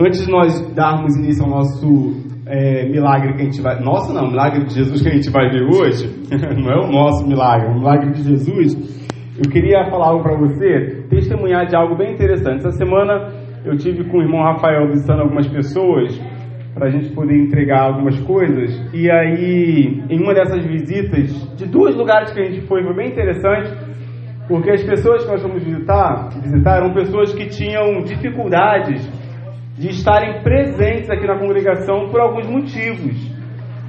Antes de nós darmos início ao nosso é, milagre que a gente vai. Nosso não, milagre de Jesus que a gente vai ver hoje, não é o nosso milagre, é o milagre de Jesus. Eu queria falar algo para você, testemunhar de algo bem interessante. Essa semana eu tive com o irmão Rafael visitando algumas pessoas para a gente poder entregar algumas coisas. E aí, em uma dessas visitas, de dois lugares que a gente foi, foi bem interessante, porque as pessoas que nós fomos visitar, visitar eram pessoas que tinham dificuldades de estarem presentes aqui na congregação por alguns motivos.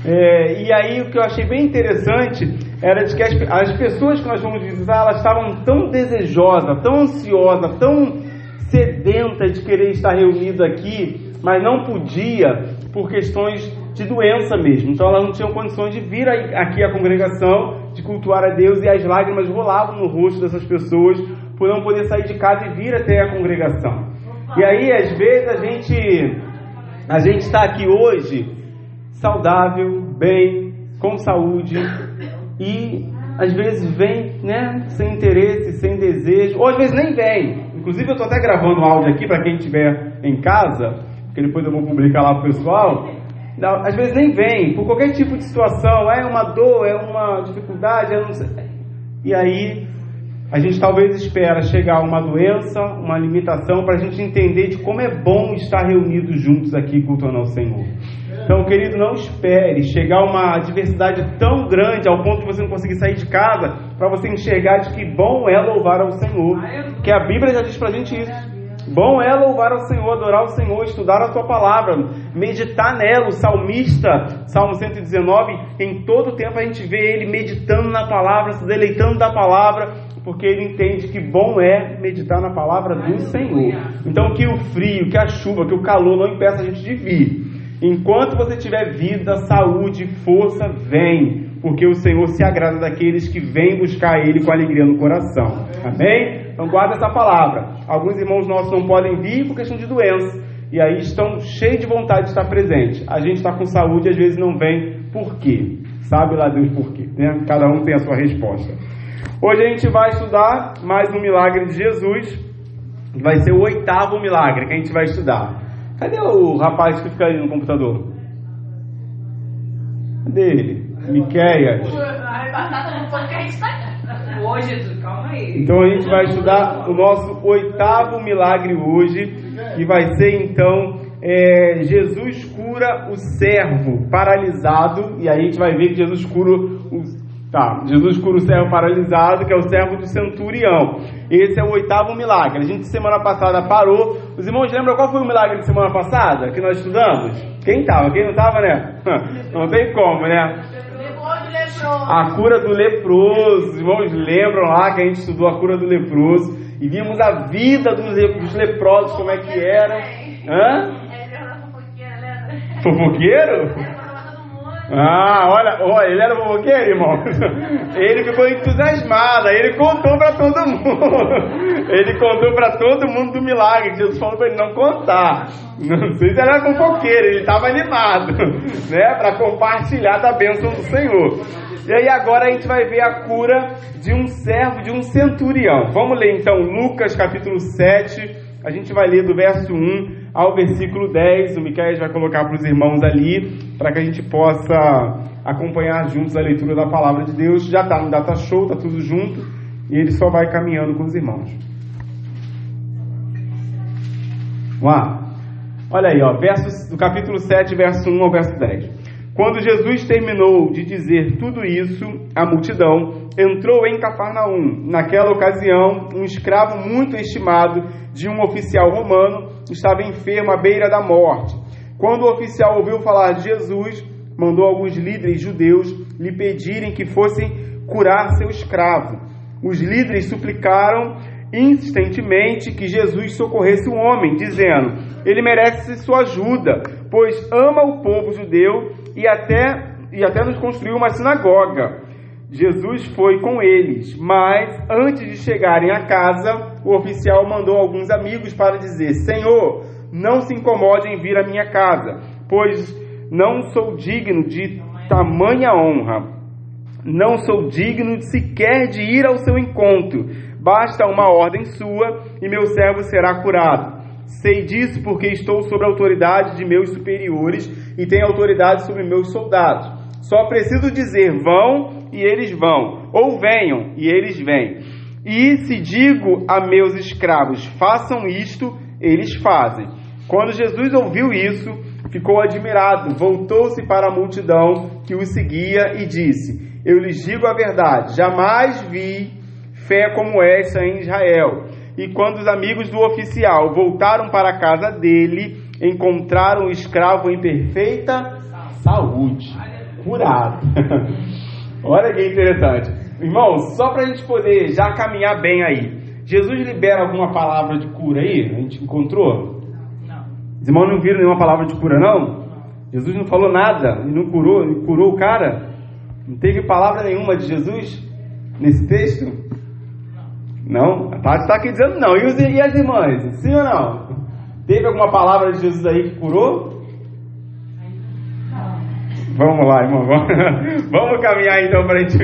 É, e aí o que eu achei bem interessante era de que as, as pessoas que nós fomos visitar, elas estavam tão desejosas, tão ansiosas, tão sedentas de querer estar reunido aqui, mas não podia por questões de doença mesmo. Então elas não tinham condições de vir aqui à congregação, de cultuar a Deus, e as lágrimas rolavam no rosto dessas pessoas por não poder sair de casa e vir até a congregação. E aí, às vezes, a gente a gente está aqui hoje saudável, bem, com saúde e às vezes vem, né, sem interesse, sem desejo, ou às vezes nem vem. Inclusive eu estou até gravando um áudio aqui para quem estiver em casa, que depois eu vou publicar lá para o pessoal. Às vezes nem vem, por qualquer tipo de situação, é uma dor, é uma dificuldade, é não sei. E aí a gente talvez espera chegar uma doença, uma limitação, para a gente entender de como é bom estar reunidos juntos aqui cultuando ao Senhor. Então, querido, não espere chegar uma adversidade tão grande ao ponto de você não conseguir sair de casa para você enxergar de que bom é louvar ao Senhor. Que a Bíblia já diz para a gente isso. Bom é louvar ao Senhor, adorar o Senhor, estudar a tua palavra, meditar nela. O salmista, Salmo 119, em todo tempo a gente vê ele meditando na palavra, se deleitando da palavra, porque ele entende que bom é meditar na palavra do Senhor. Então que o frio, que a chuva, que o calor não impeça a gente de vir. Enquanto você tiver vida, saúde, força, vem, porque o Senhor se agrada daqueles que vêm buscar Ele com alegria no coração. Amém? Então guarda essa palavra. Alguns irmãos nossos não podem vir por questão de doença. E aí estão cheios de vontade de estar presente. A gente está com saúde e às vezes não vem. Por quê? Sabe lá Deus por quê? Né? Cada um tem a sua resposta. Hoje a gente vai estudar mais um milagre de Jesus. Vai ser o oitavo milagre que a gente vai estudar. Cadê o rapaz que fica ali no computador? Cadê ele? Miqueias. Aí. Então a gente vai estudar o nosso oitavo milagre hoje, que vai ser então é, Jesus cura o servo paralisado, e aí a gente vai ver que Jesus cura o Tá, Jesus cura o servo paralisado, que é o servo do centurião. Esse é o oitavo milagre. A gente semana passada parou. Os irmãos lembram qual foi o milagre de semana passada que nós estudamos? Quem estava? Quem não estava, né? Não tem como, né? A cura do leproso. Os irmãos lembram lá que a gente estudou a cura do leproso e vimos a vida dos leprosos, como é que era. Hã? Fofoqueiro? Ah, olha, olha, ele era fofoqueiro, irmão. Ele ficou entusiasmado, ele contou para todo mundo. Ele contou para todo mundo do milagre. Jesus falou para ele não contar. Não sei se era fofoqueiro, ele estava animado, né, para compartilhar da bênção do Senhor. E aí agora a gente vai ver a cura de um servo, de um centurião. Vamos ler então Lucas capítulo 7, a gente vai ler do verso 1 ao versículo 10. O Miquel vai colocar para os irmãos ali, para que a gente possa acompanhar juntos a leitura da palavra de Deus. Já está no data show, está tudo junto, e ele só vai caminhando com os irmãos. Vamos lá. Olha aí, ó, versos, do capítulo 7, verso 1 ao verso 10. Quando Jesus terminou de dizer tudo isso, a multidão entrou em Cafarnaum. Naquela ocasião, um escravo muito estimado de um oficial romano estava enfermo à beira da morte. Quando o oficial ouviu falar de Jesus, mandou alguns líderes judeus lhe pedirem que fossem curar seu escravo. Os líderes suplicaram insistentemente que Jesus socorresse o homem, dizendo: Ele merece sua ajuda, pois ama o povo judeu e até, e até nos construiu uma sinagoga. Jesus foi com eles, mas antes de chegarem à casa, o oficial mandou alguns amigos para dizer: Senhor, não se incomode em vir à minha casa, pois não sou digno de tamanha honra. Não sou digno sequer de ir ao seu encontro. Basta uma ordem sua e meu servo será curado. Sei disso porque estou sob a autoridade de meus superiores e tenho autoridade sobre meus soldados. Só preciso dizer: vão e eles vão, ou venham e eles vêm. E se digo a meus escravos: façam isto, eles fazem. Quando Jesus ouviu isso, ficou admirado, voltou-se para a multidão que o seguia e disse: Eu lhes digo a verdade, jamais vi fé como essa em Israel. E quando os amigos do oficial voltaram para a casa dele, encontraram o escravo em perfeita saúde, curado. Olha que interessante. Irmãos, só para a gente poder já caminhar bem aí. Jesus libera alguma palavra de cura aí? A gente encontrou? Não. Os irmãos não viram nenhuma palavra de cura, não? Jesus não falou nada e não curou, não curou o cara? Não teve palavra nenhuma de Jesus nesse texto? Não, a Tati está aqui dizendo não. E, os, e as irmãs? Sim ou não? Teve alguma palavra de Jesus aí que curou? Vamos lá, irmão. Vamos, vamos caminhar então para a gente.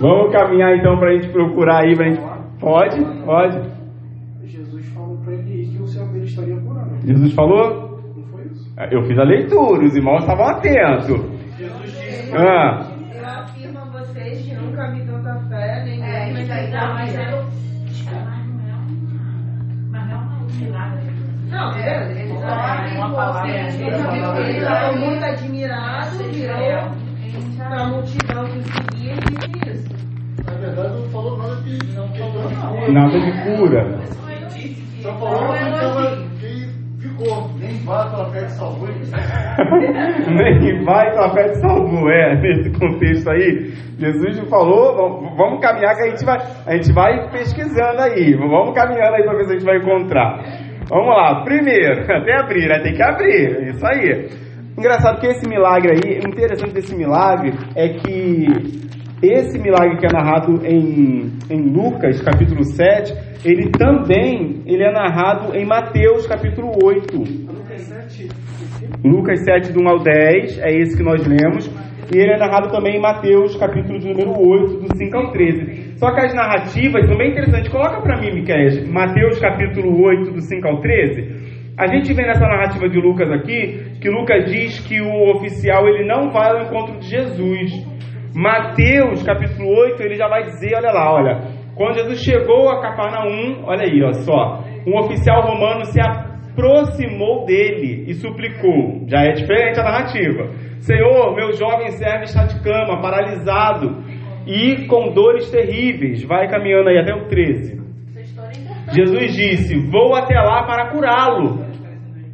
Vamos caminhar então para a gente procurar aí. Pra gente... Pode? Pode. Jesus falou para ele que o servo dele estaria curando. Jesus falou? Não foi isso? Eu fiz a leitura, os irmãos estavam atentos. Jesus disse. Ah. Eu afirmo a vocês que nunca vi tanta fé, nem É, aí mas mas é- não é um milagre. Não, É, uma é, uma eles estavam muito admirados, virou para a multidão que seguia e disse isso. Na verdade, não falou nada de. Não falou nada. De cura. Só falou que, tava, que ficou. Nem vá pela fé de salvou. Nem vai com a fé de salvo, é, nesse contexto aí. Jesus falou, vamos- caminhar que a gente vai, a gente vai pesquisando aí, vamos caminhando aí para ver se a gente vai encontrar. Vamos lá, primeiro, até abrir, né? tem que abrir, isso aí. Engraçado que esse milagre aí, o interessante desse milagre é que esse milagre que é narrado em, em Lucas, capítulo 7, ele também ele é narrado em Mateus, capítulo 8. Lucas 7. Lucas 7, do 1 ao 10, é esse que nós lemos. E ele é narrado também em Mateus, capítulo de número 8, do 5 ao 13. Só que as narrativas são bem interessantes. Coloca para mim, Miquel, Mateus, capítulo 8, do 5 ao 13. A gente vê nessa narrativa de Lucas aqui, que Lucas diz que o oficial ele não vai ao encontro de Jesus. Mateus, capítulo 8, ele já vai dizer, olha lá, olha, quando Jesus chegou a Cafarnaum, olha aí, ó só, um oficial romano se aproximou dele e suplicou. Já é diferente a narrativa. Senhor, meu jovem servo está de cama, paralisado e com dores terríveis. Vai caminhando aí até o 13. Jesus disse: Vou até lá para curá-lo.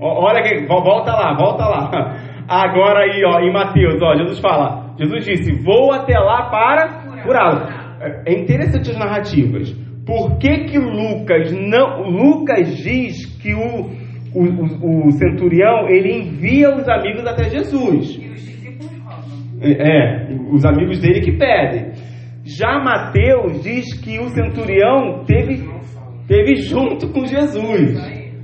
Olha que, vo- volta lá, volta lá. Agora aí, ó, em Mateus, ó, Jesus fala: Jesus disse: Vou até lá para curá-lo. É é interessante as narrativas. Por que que Lucas não? Lucas diz que o, o, o- o centurião ele envia os amigos até Jesus. É, os amigos dele que pedem. Já Mateus diz que o centurião teve, teve junto com Jesus.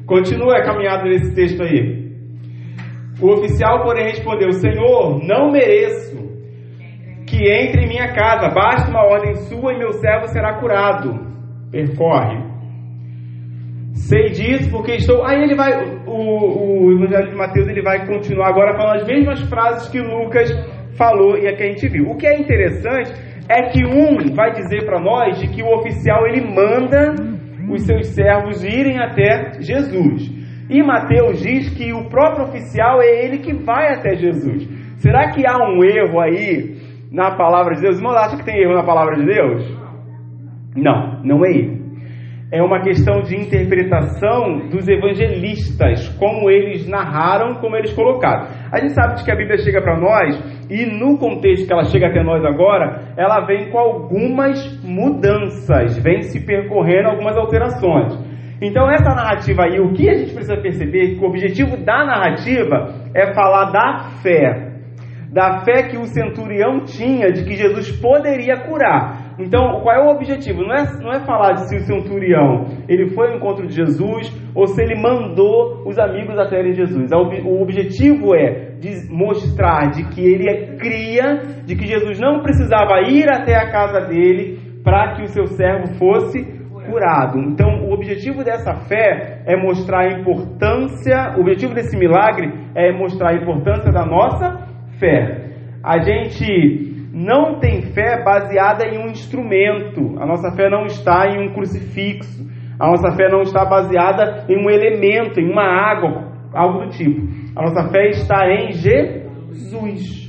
Continua a caminhada nesse texto aí. O oficial, porém, respondeu: Senhor, não mereço que entre em minha casa, basta uma ordem sua e meu servo será curado. Percorre. Sei disso porque estou. Aí ele vai, o, o Evangelho de Mateus ele vai continuar agora falando as mesmas frases que Lucas falou e é que a gente viu. O que é interessante é que um vai dizer para nós de que o oficial ele manda os seus servos irem até Jesus. E Mateus diz que o próprio oficial é ele que vai até Jesus. Será que há um erro aí na palavra de Deus? Irmão, acha que tem erro na palavra de Deus? Não, não é erro é uma questão de interpretação dos evangelistas, como eles narraram, como eles colocaram. A gente sabe que a Bíblia chega para nós, e no contexto que ela chega até nós agora, ela vem com algumas mudanças, vem se percorrendo algumas alterações. Então, essa narrativa aí, o que a gente precisa perceber é que o objetivo da narrativa é falar da fé. Da fé que o centurião tinha de que Jesus poderia curar. Então, qual é o objetivo? Não é, não é falar de se o centurião ele foi ao encontro de Jesus ou se ele mandou os amigos até Jesus. É O objetivo é mostrar de que ele cria de que Jesus não precisava ir até a casa dele para que o seu servo fosse curado. Então, o objetivo dessa fé é mostrar a importância, o objetivo desse milagre é mostrar a importância da nossa fé. A gente não tem fé baseada em um instrumento. A nossa fé não está em um crucifixo. A nossa fé não está baseada em um elemento, em uma água, algo do tipo. A nossa fé está em Jesus.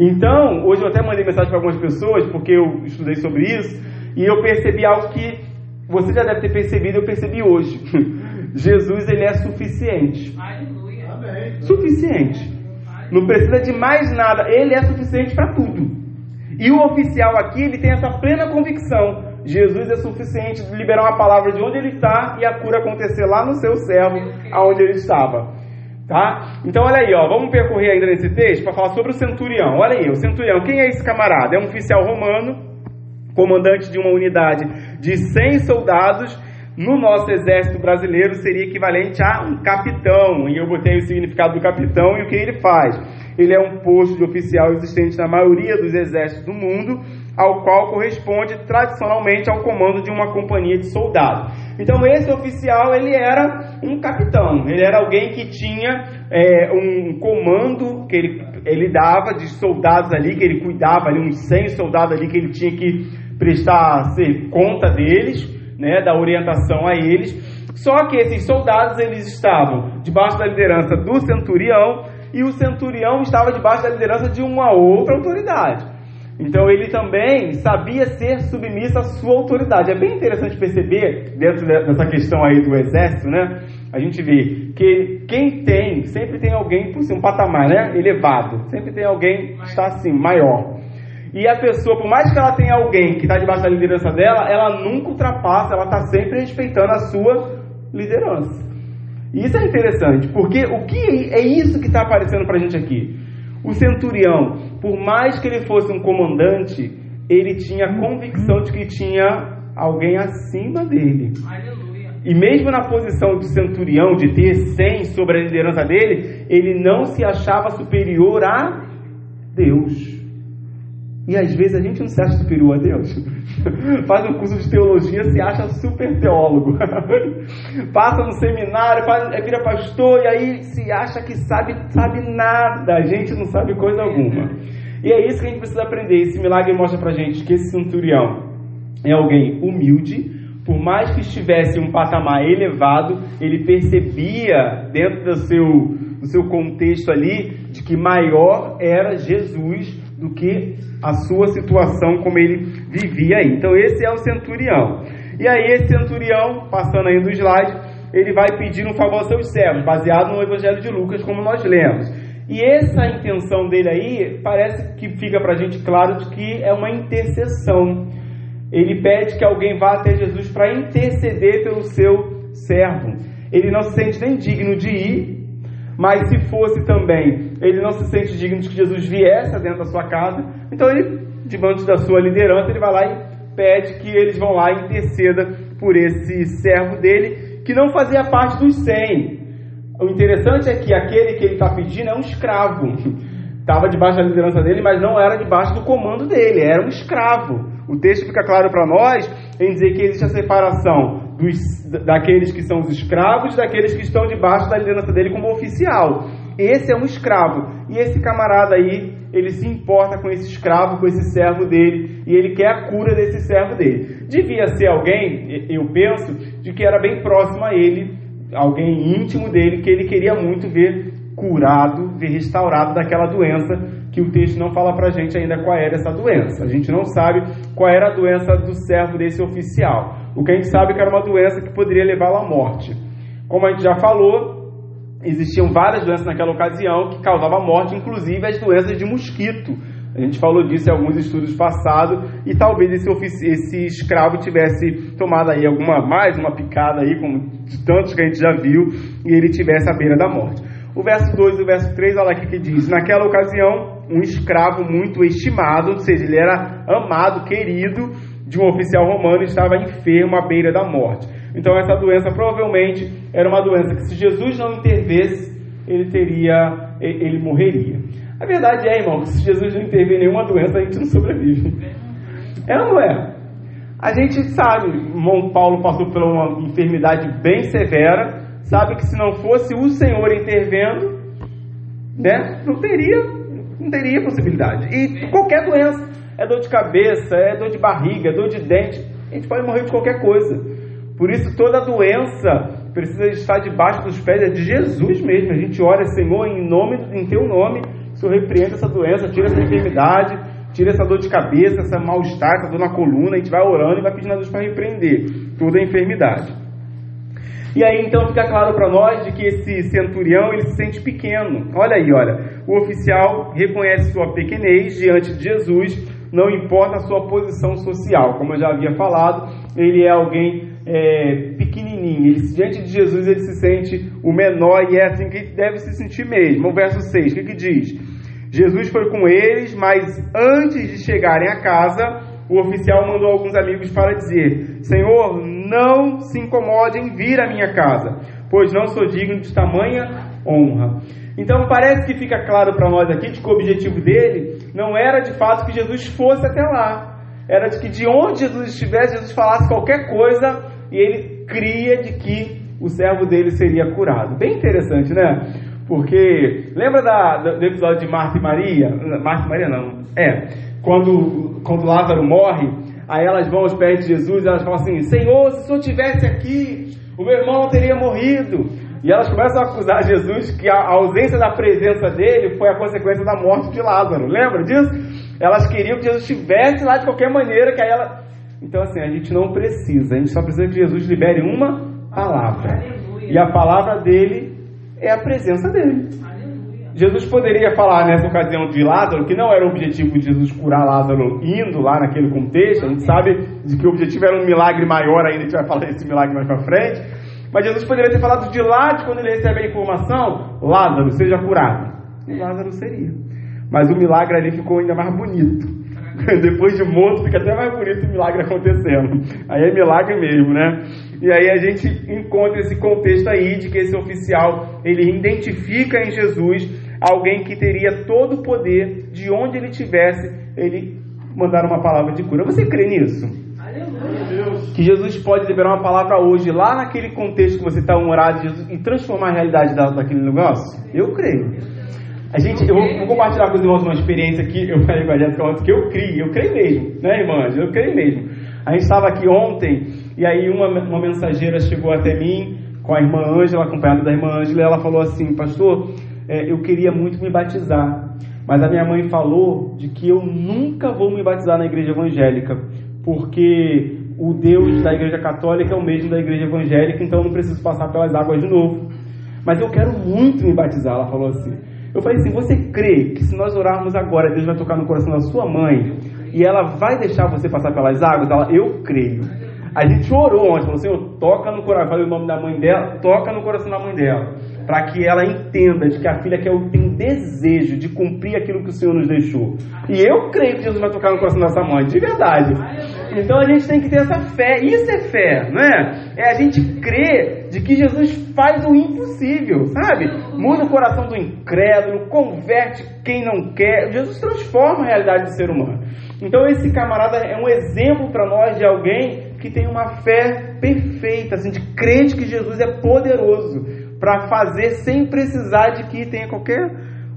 Então, hoje eu até mandei mensagem para algumas pessoas, porque eu estudei sobre isso, e eu percebi algo que você já deve ter percebido, eu percebi hoje. Jesus, ele é suficiente. Aleluia. Amém. Suficiente. Não precisa de mais nada, ele é suficiente para tudo. E o oficial aqui, ele tem essa plena convicção. Jesus é suficiente de liberar uma palavra de onde ele está e a cura acontecer lá no seu servo, aonde ele estava. Tá? Então olha aí, ó, vamos percorrer ainda nesse texto para falar sobre o centurião. Olha aí, o centurião, quem é esse camarada? É um oficial romano, comandante de uma unidade de 100 soldados. No nosso exército brasileiro seria equivalente a um capitão. E eu botei o significado do capitão e o que ele faz. Ele é um posto de oficial existente na maioria dos exércitos do mundo, ao qual corresponde tradicionalmente ao comando de uma companhia de soldados. Então esse oficial ele era um capitão, ele era alguém que tinha é, um comando que ele, ele dava de soldados ali, que ele cuidava ali, uns 100 soldados ali que ele tinha que prestar ser, conta deles, né, da orientação a eles. Só que esses soldados eles estavam debaixo da liderança do centurião e o centurião estava debaixo da liderança de uma outra autoridade. Então ele também sabia ser submisso à sua autoridade. É bem interessante perceber, dentro dessa questão aí do exército, né? A gente vê que quem tem, sempre tem alguém por um patamar, né? Elevado. Sempre tem alguém que está assim, maior. E a pessoa, por mais que ela tenha alguém que está debaixo da liderança dela, ela nunca ultrapassa, ela está sempre respeitando a sua liderança. E isso é interessante, porque o que é isso que está aparecendo para a gente aqui? O centurião, por mais que ele fosse um comandante, ele tinha convicção de que tinha alguém acima dele. Aleluia. E mesmo na posição de centurião, de ter 100 sobre a liderança dele, ele não se achava superior a Deus. E às vezes a gente não se acha superior a Deus. Faz um curso de teologia, se acha super teólogo. Passa no seminário, faz, é, vira pastor e aí se acha que sabe, sabe nada. A gente não sabe coisa alguma. E é isso que a gente precisa aprender. Esse milagre mostra pra gente que esse centurião é alguém humilde, por mais que estivesse em um patamar elevado, ele percebia dentro do seu, do seu contexto ali de que maior era Jesus do que a sua situação como ele vivia aí. Então esse é o centurião. E aí esse centurião, passando aí do slide, ele vai pedir um favor aos seus servos, baseado no Evangelho de Lucas, como nós lemos. E essa intenção dele aí parece que fica para a gente claro de que é uma intercessão. Ele pede que alguém vá até Jesus para interceder pelo seu servo. Ele não se sente nem digno de ir, mas se fosse também, ele não se sente digno de que Jesus viesse dentro da sua casa, então ele, diante da sua liderança, ele vai lá e pede que eles vão lá e interceda por esse servo dele, que não fazia parte dos cem. O interessante é que aquele que ele está pedindo é um escravo. Estava debaixo da liderança dele, mas não era debaixo do comando dele, era um escravo. O texto fica claro para nós em dizer que existe a separação dos, daqueles que são os escravos daqueles que estão debaixo da liderança dele como oficial. Esse é um escravo. E esse camarada aí, ele se importa com esse escravo, com esse servo dele, e ele quer a cura desse servo dele. Devia ser alguém, eu penso, de que era bem próximo a ele, alguém íntimo dele, que ele queria muito ver curado, ver restaurado daquela doença que o texto não fala pra gente ainda qual era essa doença. A gente não sabe qual era a doença do servo desse oficial. O que a gente sabe é que era uma doença que poderia levá-lo à morte. Como a gente já falou, existiam várias doenças naquela ocasião que causavam morte, inclusive as doenças de mosquito. A gente falou disso em alguns estudos passados e talvez esse, esse escravo tivesse tomado aí alguma mais uma picada aí, como de tantos que a gente já viu, e ele tivesse à beira da morte. O verso 2 e o verso 3, olha aqui que diz: Naquela ocasião, um escravo muito estimado, ou seja, ele era amado, querido, de um oficial romano, estava enfermo à beira da morte. Então, essa doença provavelmente era uma doença que, se Jesus não intervesse, ele teria, ele morreria. A verdade é, irmão, que se Jesus não intervir em nenhuma doença, a gente não sobrevive. É ou não é? A gente sabe, irmão Paulo passou por uma enfermidade bem severa, sabe que se não fosse o Senhor intervendo, né, não teria, não teria possibilidade. E qualquer doença, é dor de cabeça, é dor de barriga, é dor de dente, a gente pode morrer de qualquer coisa. Por isso toda doença precisa estar debaixo dos pés de Jesus mesmo. A gente ora, Senhor, em nome, em Teu nome, Senhor repreenda essa doença, tira essa enfermidade, tira essa dor de cabeça, essa mal-estar, essa dor na coluna. A gente vai orando e vai pedindo a Deus para repreender toda a enfermidade. E aí então fica claro para nós de que esse centurião ele se sente pequeno. Olha aí, olha. O oficial reconhece sua pequenez diante de Jesus, não importa a sua posição social. Como eu já havia falado, ele é alguém é, pequenininho. Ele, diante de Jesus ele se sente o menor e é assim que deve se sentir mesmo. O verso 6, o que, que diz? Jesus foi com eles, mas antes de chegarem a casa, o oficial mandou alguns amigos para dizer: Senhor, não se incomode em vir à minha casa, pois não sou digno de tamanha honra. Então parece que fica claro para nós aqui de que o objetivo dele não era de fato que Jesus fosse até lá, era de que de onde Jesus estivesse, Jesus falasse qualquer coisa e ele cria de que o servo dele seria curado. Bem interessante, né? Porque lembra da, do episódio de Marta e Maria? Marta e Maria não. É, quando, quando Lázaro morre, aí elas vão aos pés de Jesus e elas falam assim: Senhor, se o senhor estivesse aqui, o meu irmão não teria morrido. E elas começam a acusar Jesus que a ausência da presença dele foi a consequência da morte de Lázaro. Lembra disso? Elas queriam que Jesus estivesse lá de qualquer maneira, que aí ela. Então, assim, a gente não precisa, a gente só precisa que Jesus libere uma palavra. Aleluia. E a palavra dele é a presença dele. Jesus poderia falar nessa ocasião de Lázaro, que não era o objetivo de Jesus curar Lázaro indo lá naquele contexto, a gente sabe de que o objetivo era um milagre maior ainda, a gente vai falar desse milagre mais pra frente. Mas Jesus poderia ter falado de lá, de quando ele recebe a informação, Lázaro, seja curado. E Lázaro seria. Mas o milagre ali ficou ainda mais bonito. Depois de morto, fica até mais bonito o milagre acontecendo. Aí é milagre mesmo, né? E aí a gente encontra esse contexto aí de que esse oficial, ele identifica em Jesus alguém que teria todo o poder, de onde ele tivesse, ele mandar uma palavra de cura. Você crê nisso? Que Jesus pode liberar uma palavra hoje, lá naquele contexto que você está orado Jesus, e transformar a realidade da, daquele negócio? Eu creio. A gente, eu vou, vou compartilhar com os irmãos uma experiência que eu falei com a Jéssica ontem, que eu criei, eu creio mesmo, né, irmãs? Eu creio mesmo. A gente estava aqui ontem, e aí uma, uma mensageira chegou até mim, com a irmã Ângela, acompanhada da irmã Ângela, e ela falou assim, pastor, é, eu queria muito me batizar, mas a minha mãe falou de que eu nunca vou me batizar na igreja evangélica, porque o Deus da igreja católica é o mesmo da igreja evangélica, então eu não preciso passar pelas águas de novo. Mas eu quero muito me batizar, ela falou assim. Eu falei assim: você crê que se nós orarmos agora, Deus vai tocar no coração da sua mãe e ela vai deixar você passar pelas águas? Ela, eu creio. A gente orou ontem, falou: Senhor, toca no coração, falei o nome da mãe dela, toca no coração da mãe dela, para que ela entenda de que a filha quer, tem desejo de cumprir aquilo que o Senhor nos deixou. E eu creio que Jesus vai tocar no coração dessa mãe, de verdade. Então a gente tem que ter essa fé, isso é fé, não é? É a gente crer de que Jesus faz o impossível, sabe? Muda o coração do incrédulo, converte quem não quer. Jesus transforma a realidade do ser humano. Então esse camarada é um exemplo para nós de alguém que tem uma fé perfeita, assim, de crente que Jesus é poderoso para fazer sem precisar de que tenha qualquer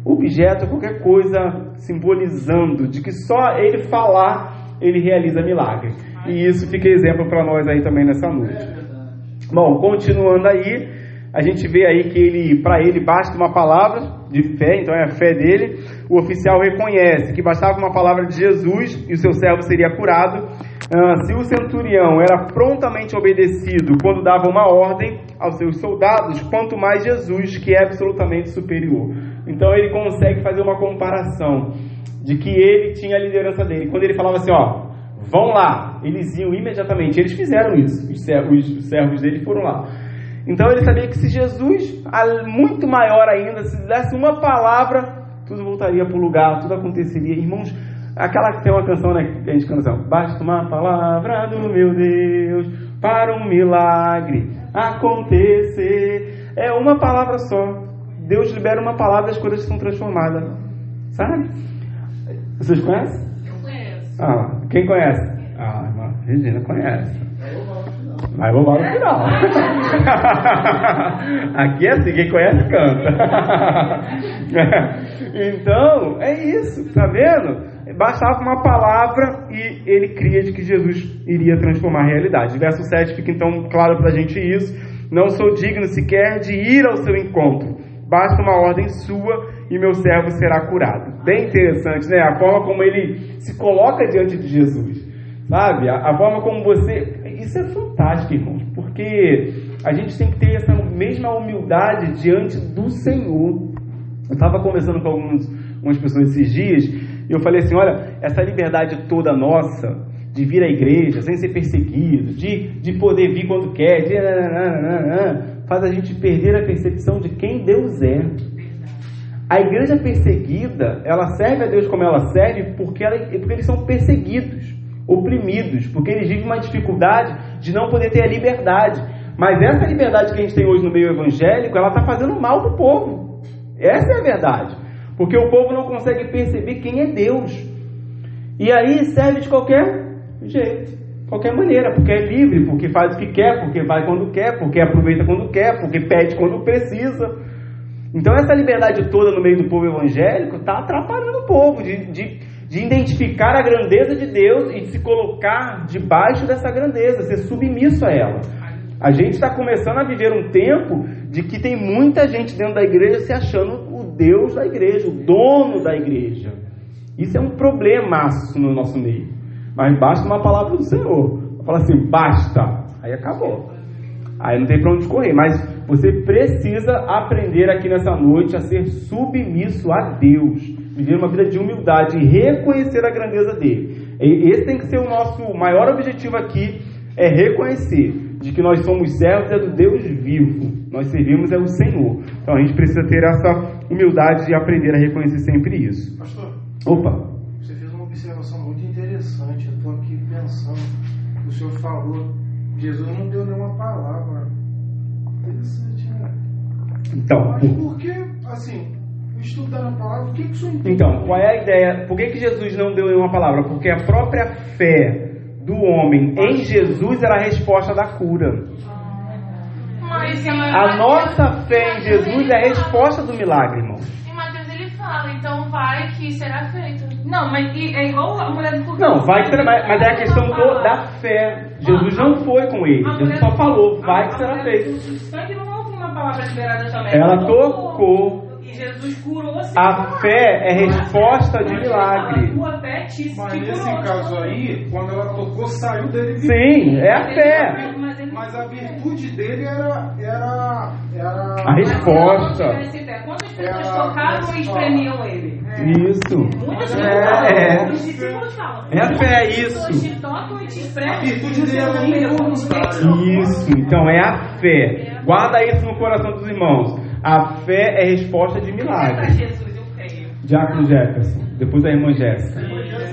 objeto, qualquer coisa simbolizando, de que só ele falar ele realiza milagre. E isso fica exemplo para nós aí também nessa noite. Bom, continuando aí, a gente vê aí que ele, para ele basta uma palavra de fé, então é a fé dele. O oficial reconhece que bastava uma palavra de Jesus e o seu servo seria curado. Ah, se o centurião era prontamente obedecido quando dava uma ordem aos seus soldados, quanto mais Jesus, que é absolutamente superior. Então ele consegue fazer uma comparação de que ele tinha a liderança dele. Quando ele falava assim, ó, vão lá, eles iam imediatamente. Eles fizeram isso. Os servos, os servos dele foram lá. Então ele sabia que se Jesus, muito maior ainda, se desse uma palavra, tudo voltaria para o lugar, tudo aconteceria. Irmãos, aquela que tem uma canção, né, que a gente canta assim, basta uma palavra do meu Deus para um milagre acontecer. É uma palavra só. Deus libera uma palavra e as coisas são transformadas. Sabe? Vocês conhecem? Eu conheço. Ah, quem conhece? Ah, irmã. Regina conhece. Vai roubar no final. Aqui é assim, quem conhece canta. então, é isso, tá vendo? Bastava uma palavra e ele cria de que Jesus iria transformar a realidade. Verso 7 fica então claro pra gente isso. Não sou digno sequer de ir ao seu encontro. Basta uma ordem sua e meu servo será curado. Bem interessante, né? A forma como ele se coloca diante de Jesus. Sabe? A, a forma como você. Isso é fantástico, irmãos, porque a gente tem que ter essa mesma humildade diante do Senhor. Eu estava conversando com algumas pessoas esses dias e eu falei assim: olha, essa liberdade toda nossa de vir à igreja sem ser perseguido, de, de poder vir quando quer, de faz a gente perder a percepção de quem Deus é. A igreja perseguida, ela serve a Deus como ela serve porque, ela, porque eles são perseguidos, oprimidos, porque eles vivem uma dificuldade de não poder ter a liberdade. Mas essa liberdade que a gente tem hoje no meio evangélico, ela está fazendo mal para o povo. Essa é a verdade. Porque o povo não consegue perceber quem é Deus. E aí serve de qualquer jeito, qualquer maneira, porque é livre, porque faz o que quer, porque vai quando quer, porque aproveita quando quer, porque pede quando precisa. Então essa liberdade toda no meio do povo evangélico está atrapalhando o povo de, de, de, identificar a grandeza de Deus e de se colocar debaixo dessa grandeza, ser submisso a ela. A gente está começando a viver um tempo de que tem muita gente dentro da igreja se achando Deus da igreja, o dono da igreja. Isso é um problemaço no nosso meio. Mas basta uma palavra do Senhor. Fala assim, basta. Aí acabou. Aí não tem para onde correr. Mas você precisa aprender aqui nessa noite a ser submisso a Deus. Viver uma vida de humildade e reconhecer a grandeza dele. Esse tem que ser o nosso maior objetivo aqui, é reconhecer de que nós somos servos é do Deus vivo. Nós servimos é o Senhor. Então a gente precisa ter essa humildade de aprender a reconhecer sempre isso. Pastor, Opa, você fez uma observação muito interessante. Eu estou aqui pensando. O senhor falou, Jesus não deu nenhuma palavra. Interessante, né? então, Mas por que, assim, estudando a palavra, o que, que o senhor entende? Então, qual é a ideia? Por que, que Jesus não deu nenhuma palavra? Porque a própria fé do homem em Jesus era a resposta da cura. A nossa fé em Jesus é a resposta do milagre, irmão. Em Mateus ele fala, então vai que será feito. Não, mas e- é igual a mulher do fogo. Não, vai que será, mas é a questão do- da fé. Jesus não foi com ele. Jesus só falou, vai que será feito. O sangue não houve uma palavra liberada também. Ela tocou. E Jesus curou assim. A fé é resposta de milagre. Tua fé te Mas te nesse curou. caso aí, quando ela tocou, saiu dele. Sim, é a fé. Mas ele- Mas a virtude dele era. era, era A resposta. Quantas pessoas É tocavam e espremiam ele? Isso. Muitas É, pessoas. Discípulos falam. é a fé, é As pessoas isso. te tocam e te espremem. A virtude dele é involuntária. Isso, então é a fé. Guarda isso no coração dos irmãos. A fé é resposta de milagre. Diácono Jefferson, depois a irmã Jéssica.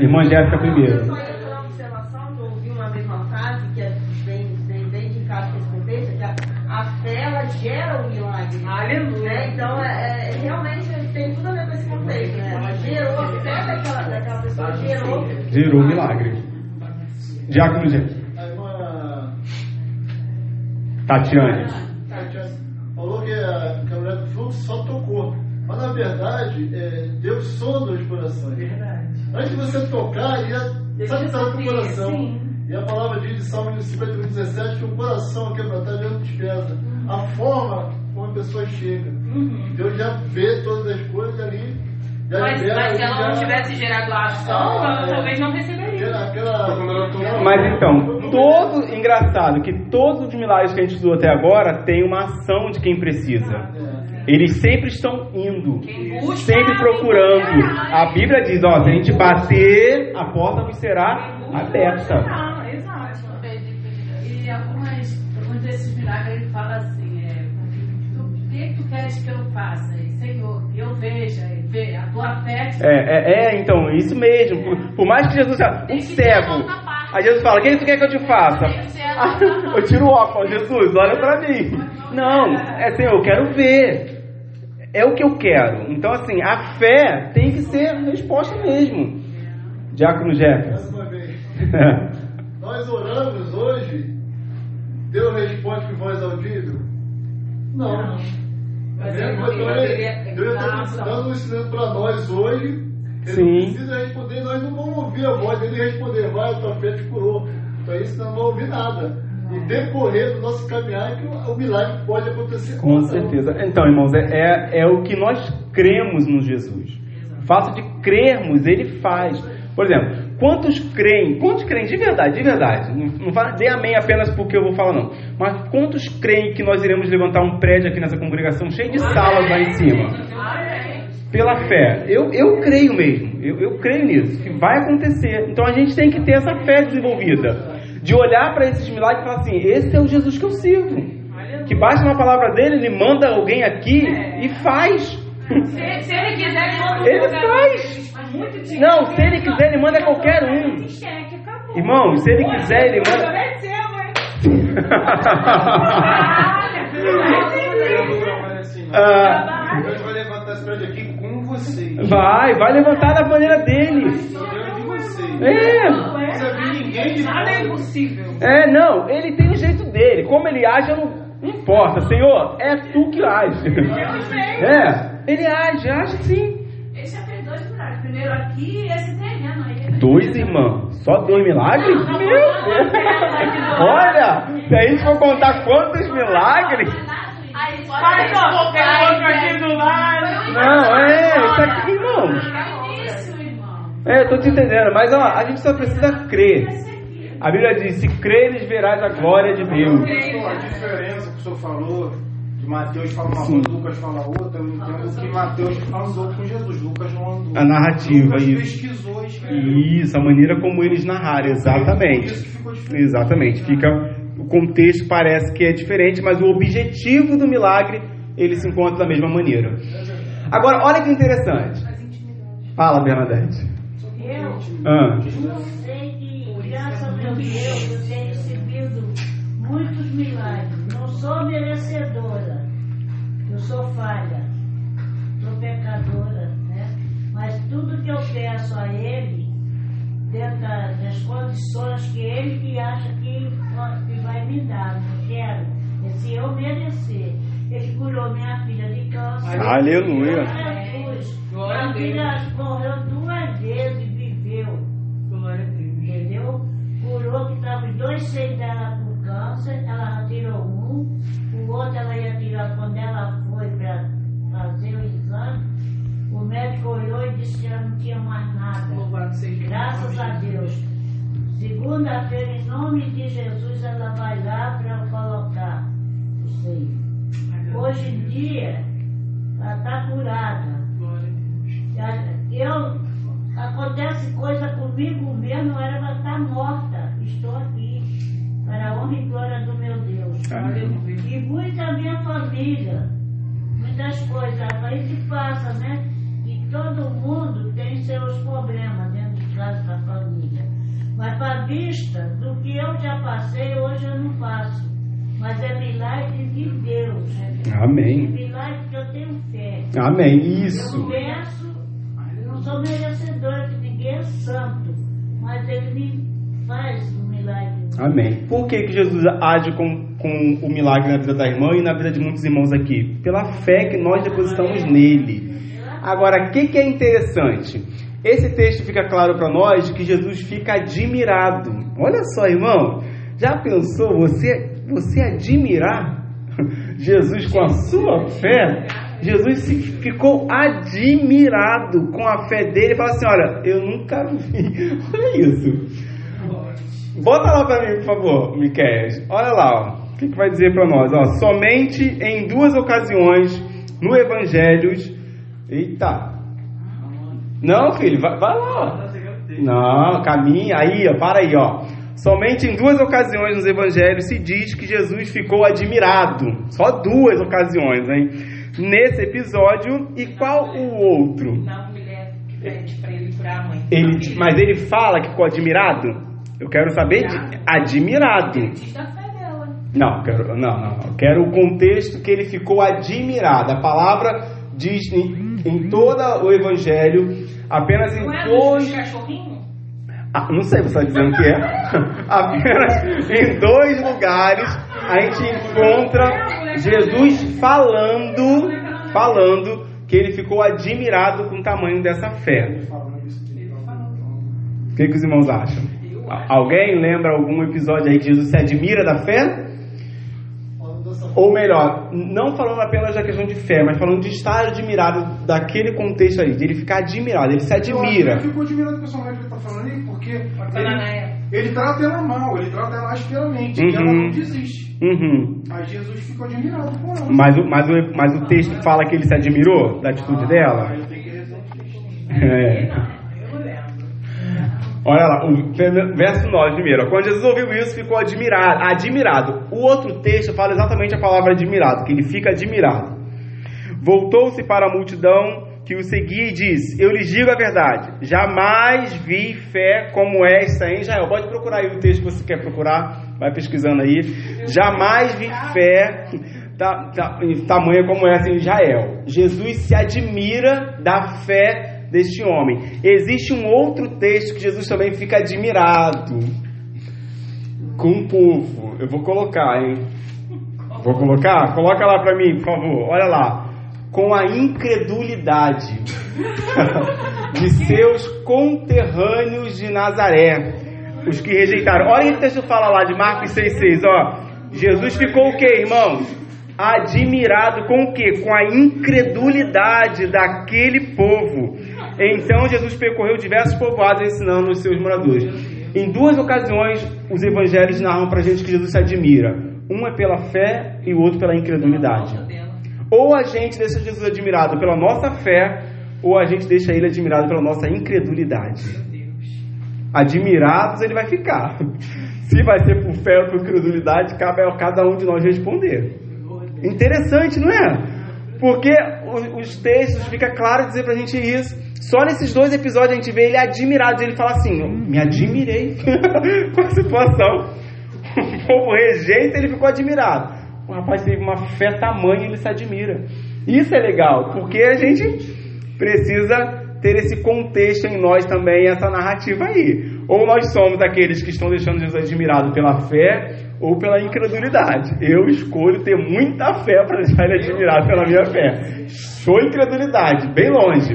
Irmã Jéssica primeiro. Só ia fazer uma observação que eu ouvi uma vez uma frase que é bem, bem, bem de encaixe com esse contexto, que a, a fé ela gera o milagre. Aleluia. Né? Então é, é- realmente tem tudo a ver com esse contexto. Né? Ela gerou a fé daquela, daquela pessoa, gerou. Gerou milagre. Diácono Jéssica. Irmã Tatiane. Verdade, é, Deus sonda os corações. Antes de você tocar, ele já sabe o que está no teu coração. E a palavra diz em Salmo 51, 17 que o coração quebrantado Deus despreza. A forma como a pessoa chega. Deus já vê todas as coisas ali. Mas, libera, mas se ela não tivesse gerado a ação, ela Ah, é. talvez não receberia. Aquela, aquela- Mas então, todo engraçado que todos os milagres que a gente estudou até agora tem uma ação de quem precisa. Eles sempre estão indo, sempre procurando. A Bíblia diz: ó, se a gente bater, a porta nos será aberta. Ah, exato. E algumas, alguns desses milagres ele fala assim, é, "Tu- o que eu faça? E, Senhor, que eu veja, e ve- a tua fé É, é, é, então, isso mesmo. Por, por mais que Jesus seja um cego, aí Jesus fala: o que tu quer que eu te faça? Ah, eu tiro o óculos, Jesus, olha pra mim. Não, é assim, eu quero ver. É o que eu quero. Então, assim, a fé tem que ser resposta mesmo. Diácono Jefferson. nós oramos hoje, Deus responde com voz audível? Não. Mas Deus ele- Deus ele- Deus está dando um ensinamento para nós hoje. Ele Sim. não precisa responder, nós não vamos ouvir a voz dele responder, vai, tua fé te curou. Então isso não vamos ouvir nada. E decorrer do nosso caminhar que o, o milagre pode acontecer. Com certeza. Então, irmãos, é, é, é o que nós cremos no Jesus. O fato de crermos, ele faz. Por exemplo, quantos creem, quantos creem de verdade, de verdade, não, não dê amém apenas porque eu vou falar não, mas quantos creem que nós iremos levantar um prédio aqui nessa congregação cheio de salas lá em cima? Pela fé. Eu, eu creio mesmo, eu, eu creio nisso, que vai acontecer. Então a gente tem que ter essa fé desenvolvida. De olhar para esses milagres e falar assim: esse é o Jesus que eu sirvo. Que basta uma palavra dele, ele manda alguém aqui e faz. Se, se ele quiser, ele manda um Ele faz. Não, se ele quiser, ele manda qualquer um. Irmão, se ele quiser, ele manda. Ah, vai vai, vai levantar da maneira dele. É, é impossível. é, não, ele tem o jeito dele. Como ele age, eu não não importa. Senhor, é tu que age. É, ele age, age sim. Primeiro aqui e esse terreno aí. Dois, irmão? Só dois milagres? Meu Deus! Olha, se a gente for contar quantos milagres. Aí Faz qualquer outro aqui do lado. Não, é, isso aqui, irmão. Isso, irmão. É, eu tô te entendendo, mas ó, a gente só precisa crer. A Bíblia diz: se creres, verás a glória de Deus. A diferença que o senhor falou, que Mateus fala uma coisa, Lucas fala outra, eu entendo que Mateus andou com Jesus, Lucas não andou. A narrativa, Lucas isso. pesquisou e escreveu. Isso, a maneira como eles narraram, Por exatamente. isso que ficou diferente. Exatamente. Fica, o contexto parece que é diferente, mas o objetivo do milagre ele se encontra da mesma maneira. Agora, olha que interessante. Fala, Bernadette. Eu Ah, sei que, graças a meu Deus, eu tenho recebido muitos milagres. Sou merecedora, eu sou falha, sou pecadora, né? Mas tudo que eu peço a Ele, dentro da- das condições que Ele que acha que, que vai me dar, não quero. É se eu merecer. Ele curou minha filha de câncer. Aleluia. Jesus. Minha filha morreu duas vezes e viveu. Glória a Deus. Entendeu? Curou que estava os dois seios dela passa, né? E todo mundo tem seus problemas dentro de casa da família. Mas para vista do que eu já passei, hoje eu não passo. Mas é milagre de Deus. É amém. milagre que eu tenho fé. Amém. Isso. Eu peço, não sou merecedora, que ninguém é santo, mas ele me faz um milagre. Amém. Por que, que Jesus age com, com o milagre na vida da irmã e na vida de muitos irmãos aqui? Pela fé que nós depositamos nele. Agora, o que, que é interessante? Esse texto fica claro para nós que Jesus fica admirado. Olha só, irmão. Já pensou você, você admirar Jesus com a sua fé? Jesus ficou admirado com a fé dele e fala assim: Olha, eu nunca vi. Olha isso. Bota lá para mim, por favor, Miquel. Olha lá, ó. o que, que vai dizer para nós? Ó, somente em duas ocasiões no Evangelho. Eita! Não, filho, vai, vai lá. Não, caminha aí, ó, para aí, ó. Somente em duas ocasiões nos evangelhos se diz que Jesus ficou admirado. Só duas ocasiões, hein? Nesse episódio e qual o outro? Ele, mas ele fala que ficou admirado? Eu quero saber de admirado. Diz da fé dela. Não, quero, não, não. Eu quero o contexto que ele ficou admirado. A palavra diz em, em todo o evangelho, apenas em Não é dois. Ah, não sei, você está dizendo que é. Apenas em dois lugares a gente encontra Jesus falando, falando que ele ficou admirado com o tamanho dessa fé. O que, que os irmãos acham? Alguém lembra algum episódio aí que Jesus se admira da fé? Ou melhor, não falando apenas da questão de fé, mas falando de estar admirado daquele contexto ali, de ele ficar admirado, ele se admira. Ele ficou admirado do personagem que ele está falando aí, porque ele, ele trata ela mal, ele trata ela asperamente, uhum. que ela não desiste. Uhum. Aí Jesus ficou admirado com ela. Mas o, mas, o, mas o texto fala que ele se admirou da atitude ah, dela? Ele tem que texto. É. Olha lá, o verso 9 primeiro. Quando Jesus ouviu isso, ficou admirado, admirado. O outro texto fala exatamente a palavra admirado, que ele fica admirado. Voltou-se para a multidão que o seguia e disse: Eu lhes digo a verdade, jamais vi fé como esta em Israel. Pode procurar aí o texto que você quer procurar, vai pesquisando aí. Jamais vi fé ta, ta, tamanha como essa em Israel. Jesus se admira da fé deste homem. Existe um outro texto que Jesus também fica admirado com o povo. Eu vou colocar, hein? Vou colocar? Coloca lá para mim, por favor. Olha lá. Com a incredulidade de seus conterrâneos de Nazaré, os que rejeitaram. Olha o que o texto fala lá de Marcos 6,6, ó. Jesus ficou o que, irmãos? Admirado com o que? Com a incredulidade daquele povo. Então Jesus percorreu diversos povoados ensinando os seus moradores. Em duas ocasiões, os evangelhos narram para a gente que Jesus se admira. Um é pela fé e o outro pela incredulidade. Ou a gente deixa Jesus admirado pela nossa fé, ou a gente deixa ele admirado pela nossa incredulidade. Admirados ele vai ficar. Se vai ser por fé ou por incredulidade, cabe a cada um de nós responder. Interessante, não é? Porque os textos fica claro dizer pra gente isso. Só nesses dois episódios a gente vê ele admirado. Ele fala assim: Me admirei com a situação. O povo rejeita, ele ficou admirado. O rapaz teve uma fé tamanha, ele se admira. Isso é legal, porque a gente precisa ter esse contexto em nós também, essa narrativa aí. Ou nós somos aqueles que estão deixando Jesus admirado pela fé, ou pela incredulidade. Eu escolho ter muita fé para deixar ele admirado pela minha fé. Show incredulidade, bem longe.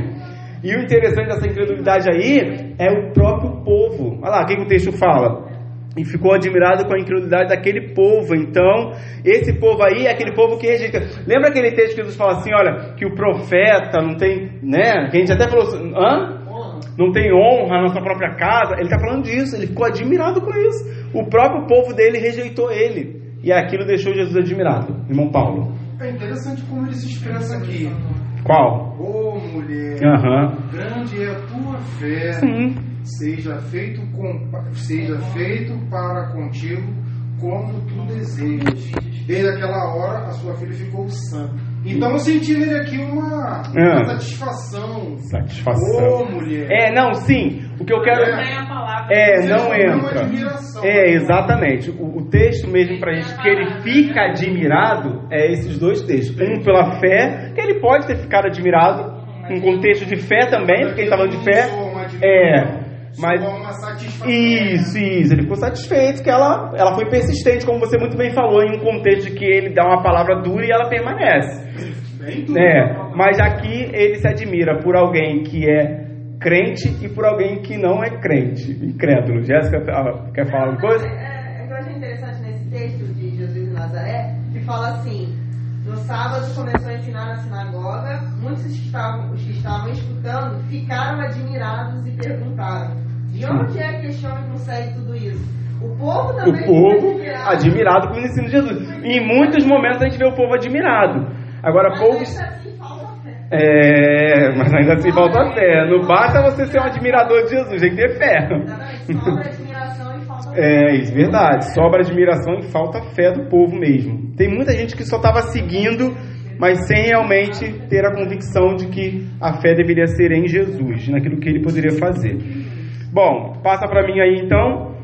E o interessante dessa incredulidade aí é o próprio povo. Olha lá, o que, que o texto fala? E ficou admirado com a incredulidade daquele povo. Então, esse povo aí é aquele povo que rejeita. Lembra aquele texto que Jesus fala assim: olha, que o profeta não tem, né? Que a gente até falou assim, hã? Não tem honra na sua própria casa. Ele está falando disso, ele ficou admirado com isso. O próprio povo dele rejeitou ele. E aquilo deixou Jesus admirado, irmão Paulo. É interessante como ele se expressa aqui. Qual? Ô oh, mulher, uhum. grande é a tua fé. Sim. Seja feito, com, seja feito para contigo como tu desejas. Desde aquela hora a sua filha ficou sã. Então eu senti nele aqui uma, uma Ah. satisfação. Satisfação. Ô mulher. É, não, sim. O que eu quero. É. a palavra. É, não entra. admiração. É, exatamente. O, o texto mesmo pra gente que ele fica admirado é esses dois textos. Um pela fé, que ele pode ter ficado admirado, um contexto de fé também, porque ele está falando de fé. É, mas isso, isso. Ele ficou satisfeito que ela, ela foi persistente, como você muito bem falou, em um contexto de que ele dá uma palavra dura e ela permanece. Bem tudo. É, mas aqui ele se admira por alguém que é crente e por alguém que não é crente, incrédulo. Jéssica quer falar alguma coisa? É, é, o que eu achei interessante nesse texto de Jesus de Nazaré, que fala assim: no sábado começou a ensinar na sinagoga, muitos que estavam, os que estavam escutando ficaram admirados e perguntaram: de onde é que este homem consegue tudo isso? O povo também O povo fica admirado com o ensino de Jesus. E em muitos momentos a gente vê o povo admirado. Agora, Mas poucos. ainda assim falta fé. É, mas ainda assim falta fé. Não basta você ser um admirador de Jesus, tem que ter fé. Exatamente, sobra admiração e falta fé. É, isso, verdade. Sobra admiração e falta fé do povo mesmo. Tem muita gente que só estava seguindo, mas sem realmente ter a convicção de que a fé deveria ser em Jesus, naquilo que ele poderia fazer. Bom, passa para mim aí então.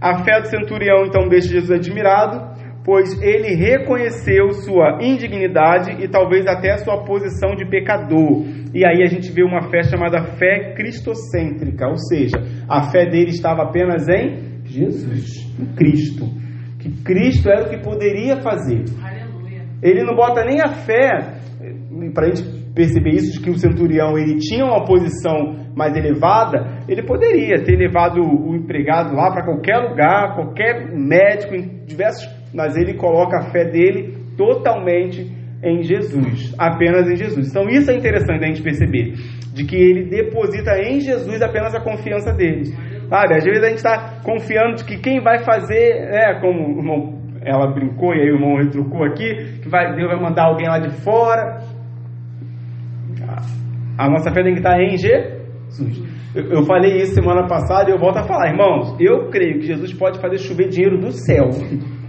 A fé do centurião então deixa Jesus admirado. pois ele reconheceu sua indignidade e talvez até sua posição de pecador. E aí a gente vê uma fé chamada fé cristocêntrica, ou seja, a fé dele estava apenas em Jesus, em Cristo. Que Cristo era o que poderia fazer. Aleluia. Ele não bota nem a fé, para a gente perceber isso, de que o centurião ele tinha uma posição mais elevada, ele poderia ter levado o empregado lá para qualquer lugar, qualquer médico, em diversos, mas ele coloca a fé dele totalmente em Jesus, apenas em Jesus. Então isso é interessante a gente perceber, de que ele deposita em Jesus apenas a confiança dele. Sabe, às vezes a gente está confiando de que quem vai fazer, é como o irmão, ela brincou e aí o irmão retrucou aqui, que vai, Deus vai mandar alguém lá de fora. A nossa fé tem que estar em Jesus. Eu, eu falei isso semana passada e eu volto a falar, irmãos. Eu creio que Jesus pode fazer chover dinheiro do céu.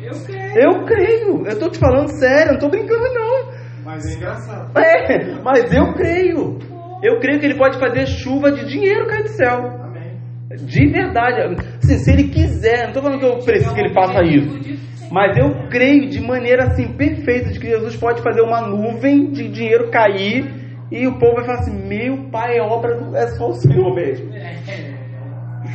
Eu creio. Eu creio. Eu estou te falando sério, não estou brincando não. Mas é engraçado. É, mas eu creio. Eu creio que ele pode fazer chuva de dinheiro cair do céu. Amém. De verdade. Assim, se ele quiser, não estou falando que eu preciso que ele faça isso. Mas eu creio de maneira assim perfeita de que Jesus pode fazer uma nuvem de dinheiro cair e o povo vai falar assim: Meu pai, é obra do. É só o Senhor mesmo.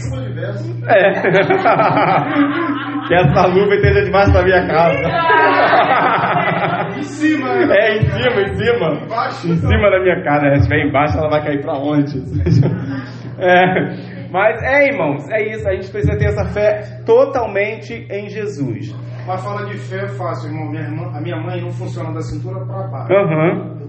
Chuva diversa. É. que essa nuvem esteja debaixo da minha casa. Em cima, né? É, em cima, em cima. Embaixo, Em então. cima da minha casa. Se estiver embaixo, ela vai cair pra onde? É. Mas é, irmãos, é isso. A gente precisa ter essa fé totalmente em Jesus. Mas fala de fé é fácil, irmão. Minha irmã, a minha mãe não funciona da cintura para baixo. Aham.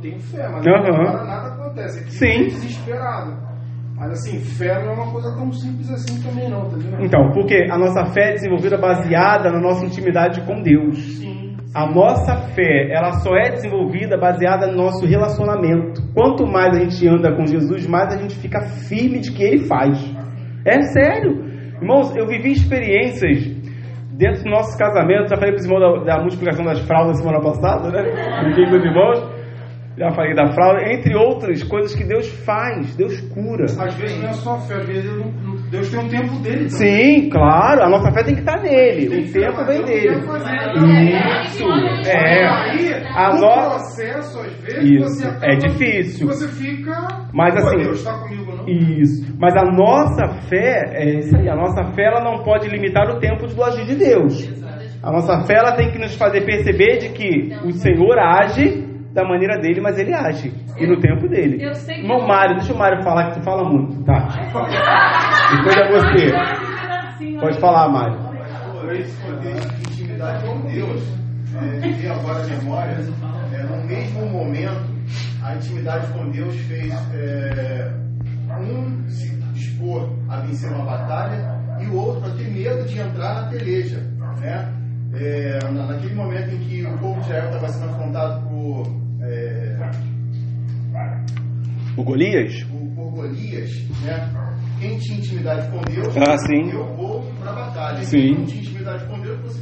Tenho fé, mas Aham. agora nada acontece. Aqui Sim. tô desesperado. Mas assim, fé não é uma coisa tão simples assim também não, tá vendo? Então, porque a nossa fé é desenvolvida baseada na nossa intimidade com Deus. Sim. A nossa fé, ela só é desenvolvida baseada no nosso relacionamento. Quanto mais a gente anda com Jesus, mais a gente fica firme de que Ele faz. É sério. Irmãos, eu vivi experiências dentro do nosso casamento. Já falei para os irmãos da, da multiplicação das fraldas semana passada, né? Brinquei com os irmãos. Já falei da fralda, entre outras coisas que Deus faz. Deus cura. Às vezes não é só fé, às vezes Deus, não- Deus tem um tempo dele também. Sim, claro, a nossa fé tem que estar nele. Tem O tempo vem dele. Isso, é. Aí, A no no- processo, às vezes, Isso, você acaba, é difícil. Você fica. Mas, assim, Deus está comigo, não? Isso. Mas a nossa fé, é isso aí, a nossa fé ela não pode limitar o tempo do agir de Deus. A nossa fé ela tem que nos fazer perceber de que o Senhor age da maneira dele, mas ele age. E no tempo dele. Eu sei que- Irmão Mário, deixa o Mário falar que tu fala muito, tá? Depois é você. Pode falar, Mário. Contexto de intimidade com Deus, é, agora a memória, é, no mesmo momento, a intimidade com Deus fez é, um se dispor a vencer uma batalha e o outro a ter medo de entrar na peleja. Né? É, na- naquele momento em que o povo de Israel estava sendo afrontado por, é, O Golias? por, por Golias, né? quem tinha intimidade com Deus, Ah, sim. eu vou para a batalha. Sim. Quem não tinha intimidade com Deus, você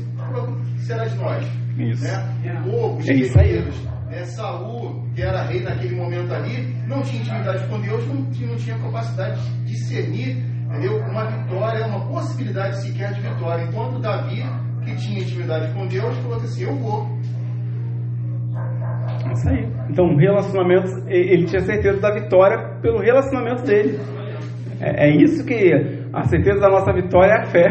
será de nós. Isso. Né? O povo, os É isso aí. guerreiros, né? Saul, que era rei naquele momento ali, não tinha intimidade com Deus, não tinha, não tinha capacidade de discernir entendeu? uma vitória, uma possibilidade sequer de vitória. Enquanto Davi, que tinha intimidade com Deus, falou assim: Eu vou. É Isso aí. Então, relacionamento, e- ele tinha certeza da vitória pelo relacionamento dele. É, é isso que a certeza da nossa vitória é a fé.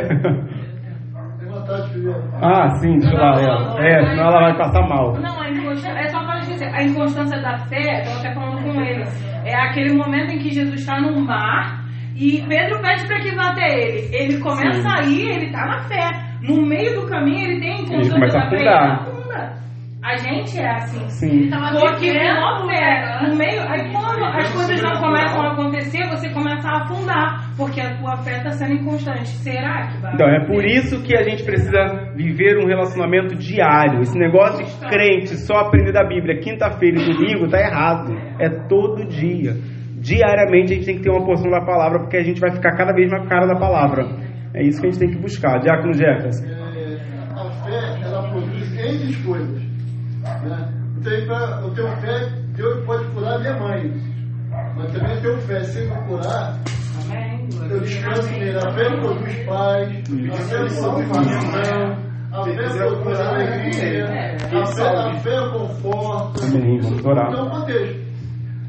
Tem vontade de ver. ah, sim, deixa eu lá. ela. É, senão ela vai passar mal. Não, a inconstância, é só para dizer, a inconstância da fé, eu até falando com eles, é aquele momento em que Jesus está no mar e Pedro pede para que vá até ele. Ele começa Sim. a ir, ele está na fé. No meio do caminho ele tem a inconstância começa a afundar. ele afunda. A gente é assim. Sim. Ele Porque com fé, no meio, aí quando as coisas não começam a acontecer, você começa a afundar, porque a tua fé está sendo inconstante. Será que vai Então, é por isso que a gente precisa viver um relacionamento diário. Esse negócio de crente só aprender da Bíblia quinta-feira e domingo tá errado. É todo dia. Diariamente a gente tem que ter uma porção da palavra, porque a gente vai ficar cada vez mais cara da palavra. É isso que a gente tem que buscar. Diácono Jefferson. É, a fé, ela produz N coisas. Né? Eu tenho fé, Deus pode curar minha mãe. Mas também eu tenho fé, se me curar, eu descanso nele. A fé produz paz, a fé produz visão, A fé produz alegria, a fé, a fé conforta. Amém. Vamos orar. Então, contexto.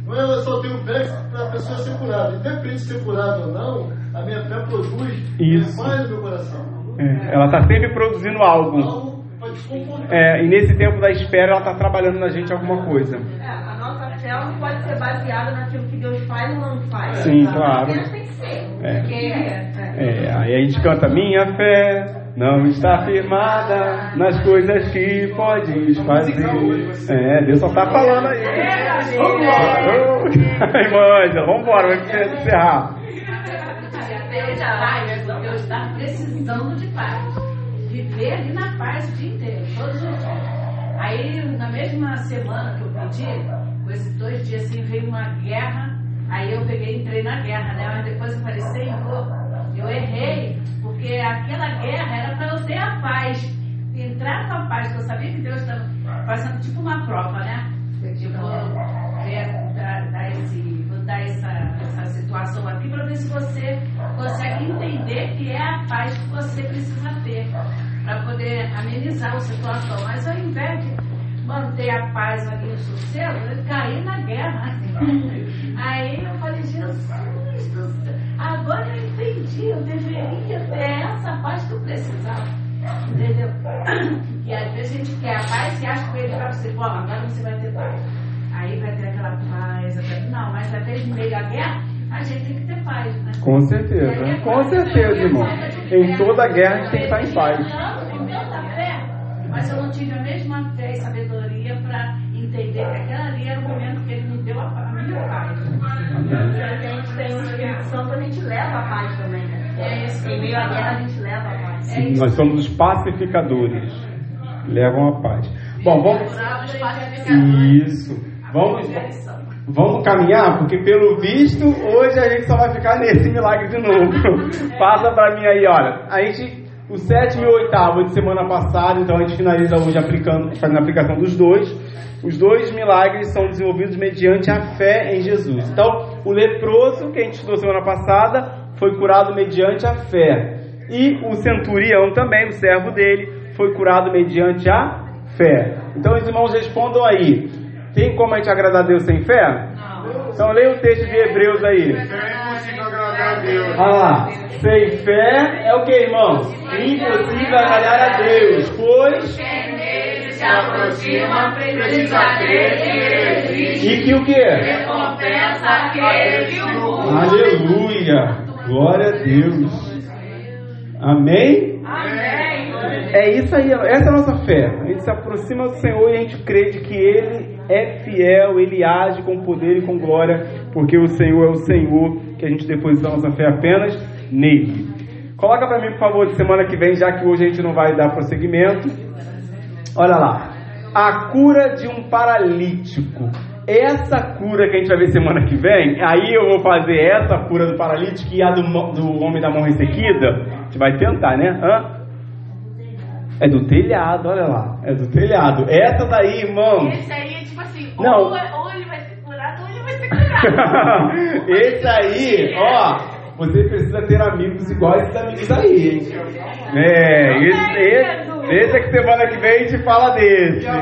Não é eu só tenho fé para a pessoa ser curada. Independente de ser curada ou não, a minha fé produz Isso. mais no meu coração. É, ela está sempre produzindo algo. Desconfortar. É, e nesse tempo da espera, ela está trabalhando na gente alguma coisa. É, a nossa fé não pode ser baseada naquilo que Deus faz ou não faz. Sim, Tá? claro. Apenas tem que ser. É. Porque é. É, aí a gente canta Minha fé não está firmada nas coisas que podes fazer. É, Deus só tá falando aí. Vambora! Irmã Ângela, vambora, vai encerrar. Lá, eu estava precisando de paz. Viver ali na paz o dia inteiro, todos os dias. Aí, na mesma semana que eu pedi, com esses dois dias assim, veio uma guerra. Aí eu peguei e entrei na guerra, né? Mas depois eu falei, Senhor, eu errei, porque aquela guerra era para eu ter a paz. Entrar com a paz, porque eu sabia que Deus estava fazendo tipo uma prova, né? Vou ver, dar, dar esse, vou dar essa, essa situação aqui para ver se você que é a paz que você precisa ter para poder amenizar a situação. Mas ao invés de manter a paz ali no sossego, eu caí na guerra. Aí eu falei, Jesus do céu, agora eu entendi, eu deveria ter essa paz que eu precisava. Entendeu? E às vezes a gente quer a paz e acha que ele vai você, bom, agora você vai ter paz. Aí vai ter aquela paz, até- não, mas até meio à guerra, a gente tem que ter paz, né? Com certeza, com certeza, irmão. Em toda guerra a gente tem que estar em paz. Em tanta fé, mas eu não tive a mesma fé e sabedoria para entender que aquela ali era o momento que ele me deu a, a minha paz. A gente tem o Espírito Santo, a gente leva a paz também, né? É isso Em meio à guerra, a gente leva a paz. É isso. Nós somos os pacificadores. Levam a paz. Bom, vamos. Isso. Vamos, vamos caminhar, porque pelo visto, hoje a gente só vai ficar nesse milagre de novo. Passa pra mim aí, olha. A gente, o sétimo e o oitavo de semana passada, então a gente finaliza hoje aplicando, fazendo a aplicação dos dois. Os dois milagres são desenvolvidos mediante a fé em Jesus. Então, o leproso, que a gente estudou semana passada, foi curado mediante a fé. E o centurião também, o servo dele, foi curado mediante a fé. Então, os irmãos respondam aí. Tem como a gente agradar a Deus sem fé? Então, leia o texto de Hebreus aí. É impossível agradar a Deus. Olha lá. Sem fé é o que, irmãos? Impossível agradar a Deus, pois. se aproxima, precisa crer que ele existe. E que o que? Recompensa aquele que o busca. Aleluia! Glória a Deus! Amém? Amém. É isso aí, essa é a nossa fé. A gente se aproxima do Senhor e a gente crê de que Ele é fiel, Ele age com poder e com glória, porque o Senhor é o Senhor, que a gente deposita a nossa fé apenas nele. Coloca para mim, por favor, de semana que vem, já que hoje a gente não vai dar prosseguimento. Olha lá. A cura de um paralítico. Essa cura que a gente vai ver semana que vem, aí eu vou fazer essa cura do paralítico e a do, do homem da mão ressequida. A gente vai tentar, né? Hã? É do telhado, olha lá. É do telhado. Essa daí, irmão. Esse aí é tipo assim, Não. ou, ou ele vai ser curado ou ele vai ser curado. Esse aí, ó, você precisa ter amigos iguais esses amigos aí, hein? É, esse, esse, esse é que semana que vem a gente fala desse. Né?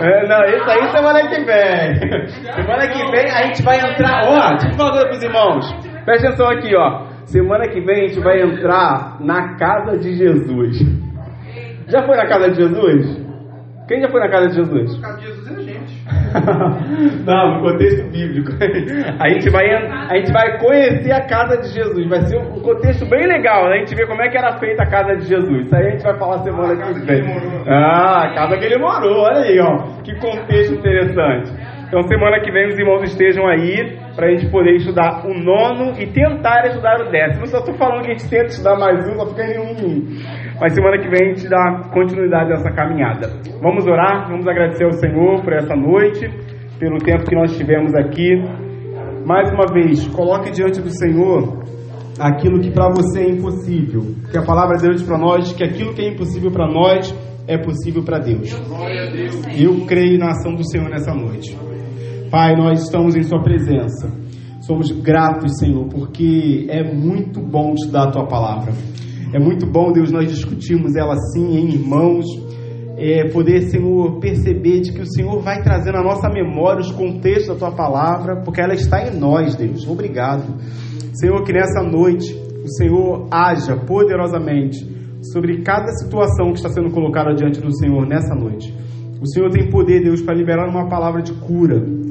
É, não, esse aí semana que vem. Semana que vem a gente vai entrar. Ó, deixa eu falar uma coisa pros irmãos. Presta atenção aqui, ó. Semana que vem a gente vai entrar na casa de Jesus. Já foi na casa de Jesus? Quem já foi na casa de Jesus? Por causa de Jesus é a gente. Não, no contexto bíblico. A gente, vai, a gente vai conhecer a casa de Jesus. Vai ser um contexto bem legal. né? A gente vê como é que era feita a casa de Jesus. Isso aí a gente vai falar semana que vem. Ah, a casa que ele morou. Olha aí, ó. Que contexto interessante. Então, semana que vem os irmãos estejam aí para a gente poder estudar o nono e tentar estudar o décimo. Só estou falando que a gente tenta estudar mais um, só fica em um em. Mas semana que vem a gente dá continuidade a essa caminhada. Vamos orar, vamos agradecer ao Senhor por essa noite, pelo tempo que nós tivemos aqui. Mais uma vez, coloque diante do Senhor aquilo que para você é impossível. Que a palavra de Deus para nós que aquilo que é impossível para nós é possível para Deus. Eu creio na ação do Senhor nessa noite. Pai, nós estamos em Sua presença. Somos gratos, Senhor, porque é muito bom estudar a Tua palavra. É muito bom, Deus, nós discutirmos ela assim, em irmãos, é, poder, Senhor, perceber de que o Senhor vai trazer na nossa memória os contextos da Tua palavra, porque ela está em nós, Deus. Obrigado. Senhor, que nessa noite o Senhor haja poderosamente sobre cada situação que está sendo colocada diante do Senhor nessa noite. O Senhor tem poder, Deus, para liberar uma palavra de cura.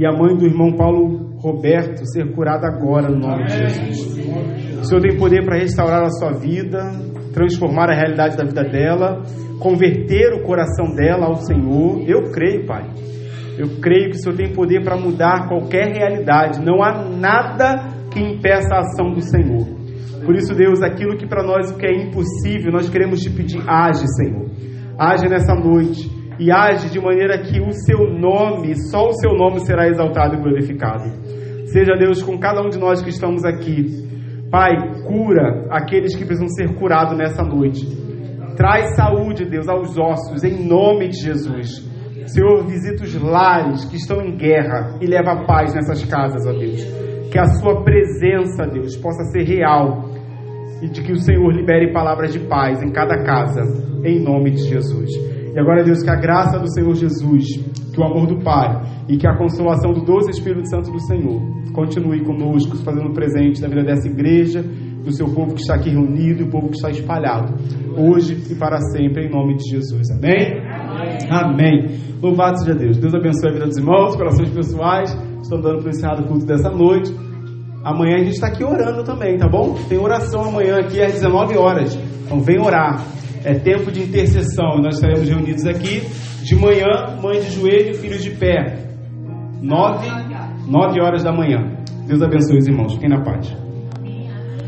E a mãe do irmão Paulo Roberto ser curada agora, no nome de Jesus. O Senhor tem poder para restaurar a sua vida, transformar a realidade da vida dela, converter o coração dela ao Senhor. Eu creio, Pai. Eu creio que o Senhor tem poder para mudar qualquer realidade. Não há nada que impeça a ação do Senhor. Por isso, Deus, aquilo que para nós que é impossível, nós queremos te pedir, age, Senhor. Age nessa noite e age de maneira que o seu nome, só o seu nome será exaltado e glorificado. Seja Deus com cada um de nós que estamos aqui. Pai, cura aqueles que precisam ser curados nessa noite. Traz saúde, Deus, aos ossos, em nome de Jesus. Senhor, visita os lares que estão em guerra e leva paz nessas casas, ó Deus. Que a Sua presença, Deus, possa ser real e de que o Senhor libere palavras de paz em cada casa, em nome de Jesus. E agora, Deus, que a graça do Senhor Jesus, que o amor do Pai e que a consolação do doce Espírito Santo do Senhor continue conosco, fazendo presente na vida dessa igreja, do seu povo que está aqui reunido e o povo que está espalhado, hoje e para sempre, em nome de Jesus. Amém? Amém. Amém. Louvado seja Deus. Deus abençoe a vida dos irmãos, corações pessoais. Estou dando para encerrar o culto dessa noite. Amanhã a gente está aqui orando também, tá bom? Tem oração amanhã aqui às 19 horas. Então vem orar. É tempo de intercessão. Nós estaremos reunidos aqui de manhã, mãe de joelho, filhos de pé. Nove, nove horas da manhã. Deus abençoe os irmãos. Fiquem na paz.